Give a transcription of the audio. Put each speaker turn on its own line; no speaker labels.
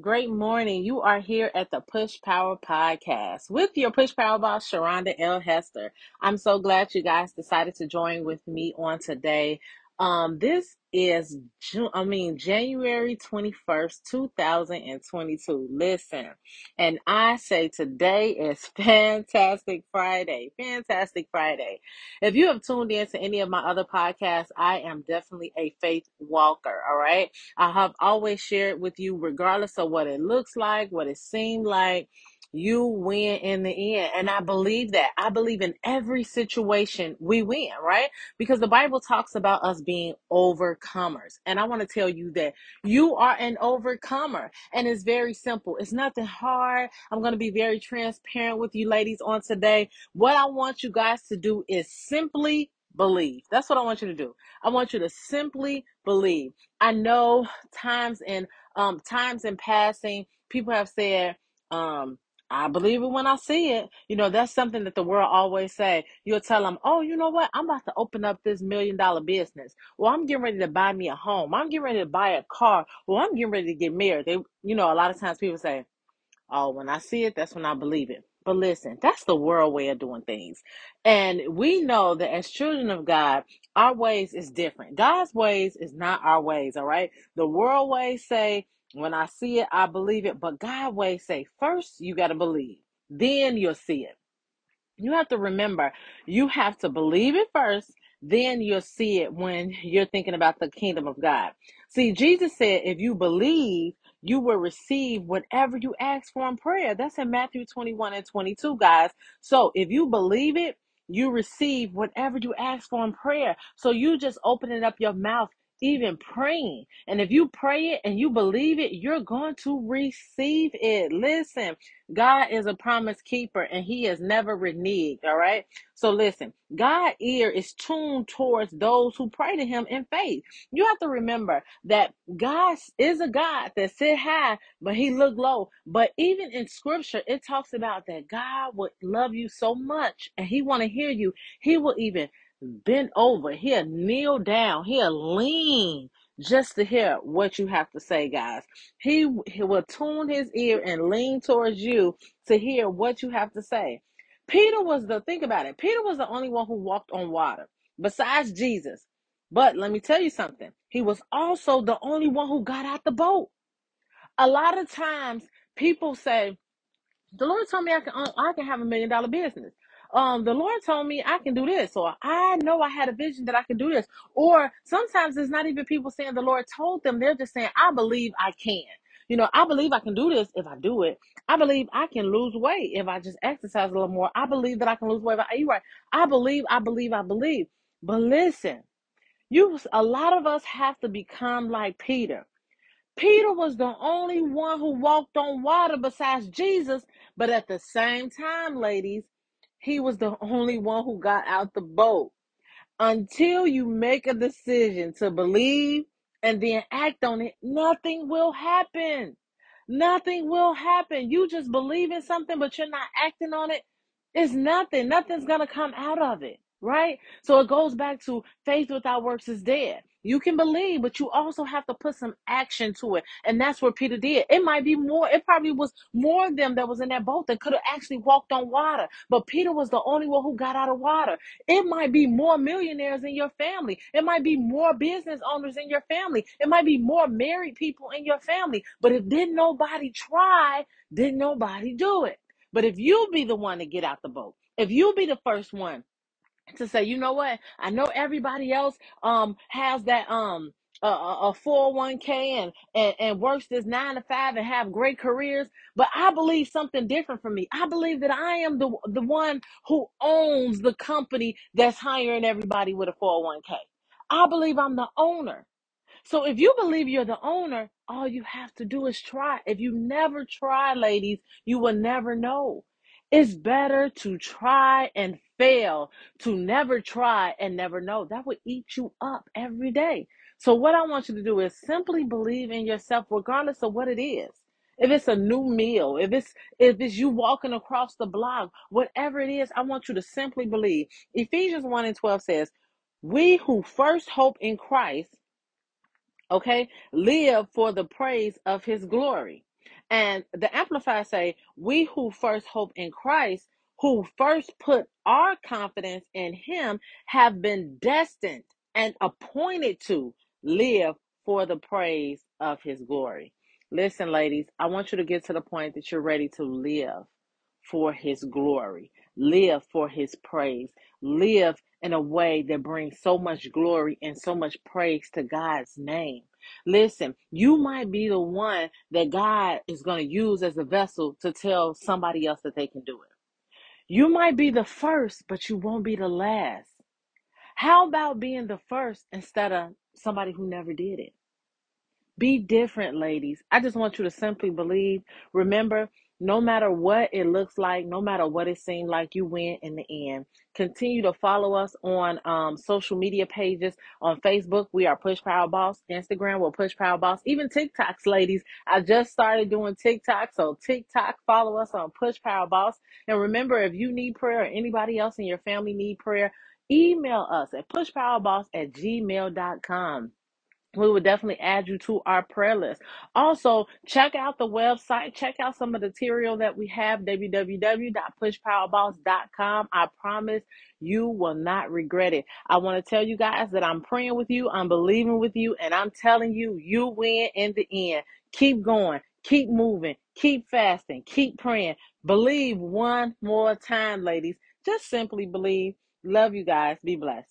Great morning. You are here at the Push Power Podcast with your Push Power boss, Sharonda L. Hester. I'm so glad you guys decided to join with me on today. Um, this is June, I mean January 21st, 2022. Listen, and I say today is Fantastic Friday. Fantastic Friday. If you have tuned in to any of my other podcasts, I am definitely a faith walker. All right. I have always shared with you, regardless of what it looks like, what it seemed like, you win in the end. And I believe that. I believe in every situation we win, right? Because the Bible talks about us being overcomers. And I want to tell you that you are an overcomer. And it's very simple. It's nothing hard. I'm going to be very transparent with you ladies on today. What I want you guys to do is simply believe. That's what I want you to do. I want you to simply believe. I know times in um times in passing, people have said, um, I believe it when I see it. You know, that's something that the world always say. You'll tell them, oh, you know what? I'm about to open up this million dollar business. Well, I'm getting ready to buy me a home. I'm getting ready to buy a car. Well, I'm getting ready to get married. They, you know, a lot of times people say, Oh, when I see it, that's when I believe it. But listen, that's the world way of doing things. And we know that as children of God, our ways is different. God's ways is not our ways, all right? The world ways say, when I see it, I believe it. But God way say, first you got to believe, then you'll see it. You have to remember, you have to believe it first, then you'll see it when you're thinking about the kingdom of God. See, Jesus said, if you believe, you will receive whatever you ask for in prayer. That's in Matthew 21 and 22, guys. So if you believe it, you receive whatever you ask for in prayer. So you just opening up your mouth, even praying. And if you pray it and you believe it, you're going to receive it. Listen, God is a promise keeper and he is never reneged. All right. So listen, God's ear is tuned towards those who pray to him in faith. You have to remember that God is a God that sit high, but he look low. But even in scripture, it talks about that God would love you so much and he want to hear you. He will even bend over. He'll kneel down. He'll lean just to hear what you have to say, guys. He, he will tune his ear and lean towards you to hear what you have to say. Peter was the, think about it, Peter was the only one who walked on water besides Jesus. But let me tell you something. He was also the only one who got out the boat. A lot of times people say, the Lord told me I can I can have a million dollar business. Um, the Lord told me I can do this, so I know I had a vision that I can do this. Or sometimes it's not even people saying the Lord told them; they're just saying, "I believe I can." You know, I believe I can do this if I do it. I believe I can lose weight if I just exercise a little more. I believe that I can lose weight eat right. I believe, I believe, I believe. But listen, you, a lot of us have to become like Peter. Peter was the only one who walked on water besides Jesus, but at the same time, ladies, he was the only one who got out the boat until you make a decision to believe and then act on it, nothing will happen. Nothing will happen. You just believe in something, but you're not acting on it. It's nothing. Nothing's going to come out of it, right? So it goes back to faith without works is dead. You can believe, but you also have to put some action to it. And that's what Peter did. It might be more, it probably was more of them that was in that boat that could have actually walked on water. But Peter was the only one who got out of water. It might be more millionaires in your family. It might be more business owners in your family. It might be more married people in your family. But if didn't nobody try, didn't nobody do it. But if you be the one to get out the boat, if you be the first one to say, you know what? I know everybody else um has that um a, a 401k and, and and works this nine to five and have great careers, but I believe something different for me. I believe that I am the the one who owns the company that's hiring everybody with a 401k. I believe I'm the owner. So if you believe you're the owner, all you have to do is try. If you never try, ladies, you will never know. It's better to try and fail to never try and never know. That would eat you up every day. So what I want you to do is simply believe in yourself regardless of what it is. If it's a new meal, if it's if it's you walking across the block, whatever it is, I want you to simply believe. Ephesians 1 and 12 says, We who first hope in Christ Okay? Live for the praise of his glory. And the Amplified say, We who first hope in Christ, who first put our confidence in Him, have been destined and appointed to live for the praise of His glory. Listen, ladies, I want you to get to the point that you're ready to live for His glory, live for His praise, live in a way that brings so much glory and so much praise to God's name. Listen, you might be the one that God is going to use as a vessel to tell somebody else that they can do it. You might be the first, but you won't be the last. How about being the first instead of somebody who never did it? Be different, ladies. I just want you to simply believe. Remember, no matter what it looks like, no matter what it seemed like, you win in the end. Continue to follow us on um, social media pages. On Facebook, we are Push Power Boss. Instagram, we're Push Power Boss. Even TikToks, ladies. I just started doing TikTok. So, TikTok, follow us on Push Power Boss. And remember, if you need prayer or anybody else in your family need prayer, email us at pushpowerboss at gmail.com we would definitely add you to our prayer list. Also, check out the website. Check out some of the material that we have, www.pushpowerboss.com. I promise you will not regret it. I want to tell you guys that I'm praying with you, I'm believing with you, and I'm telling you, you win in the end. Keep going, keep moving, keep fasting, keep praying. Believe one more time, ladies. Just simply believe. Love you guys. Be blessed.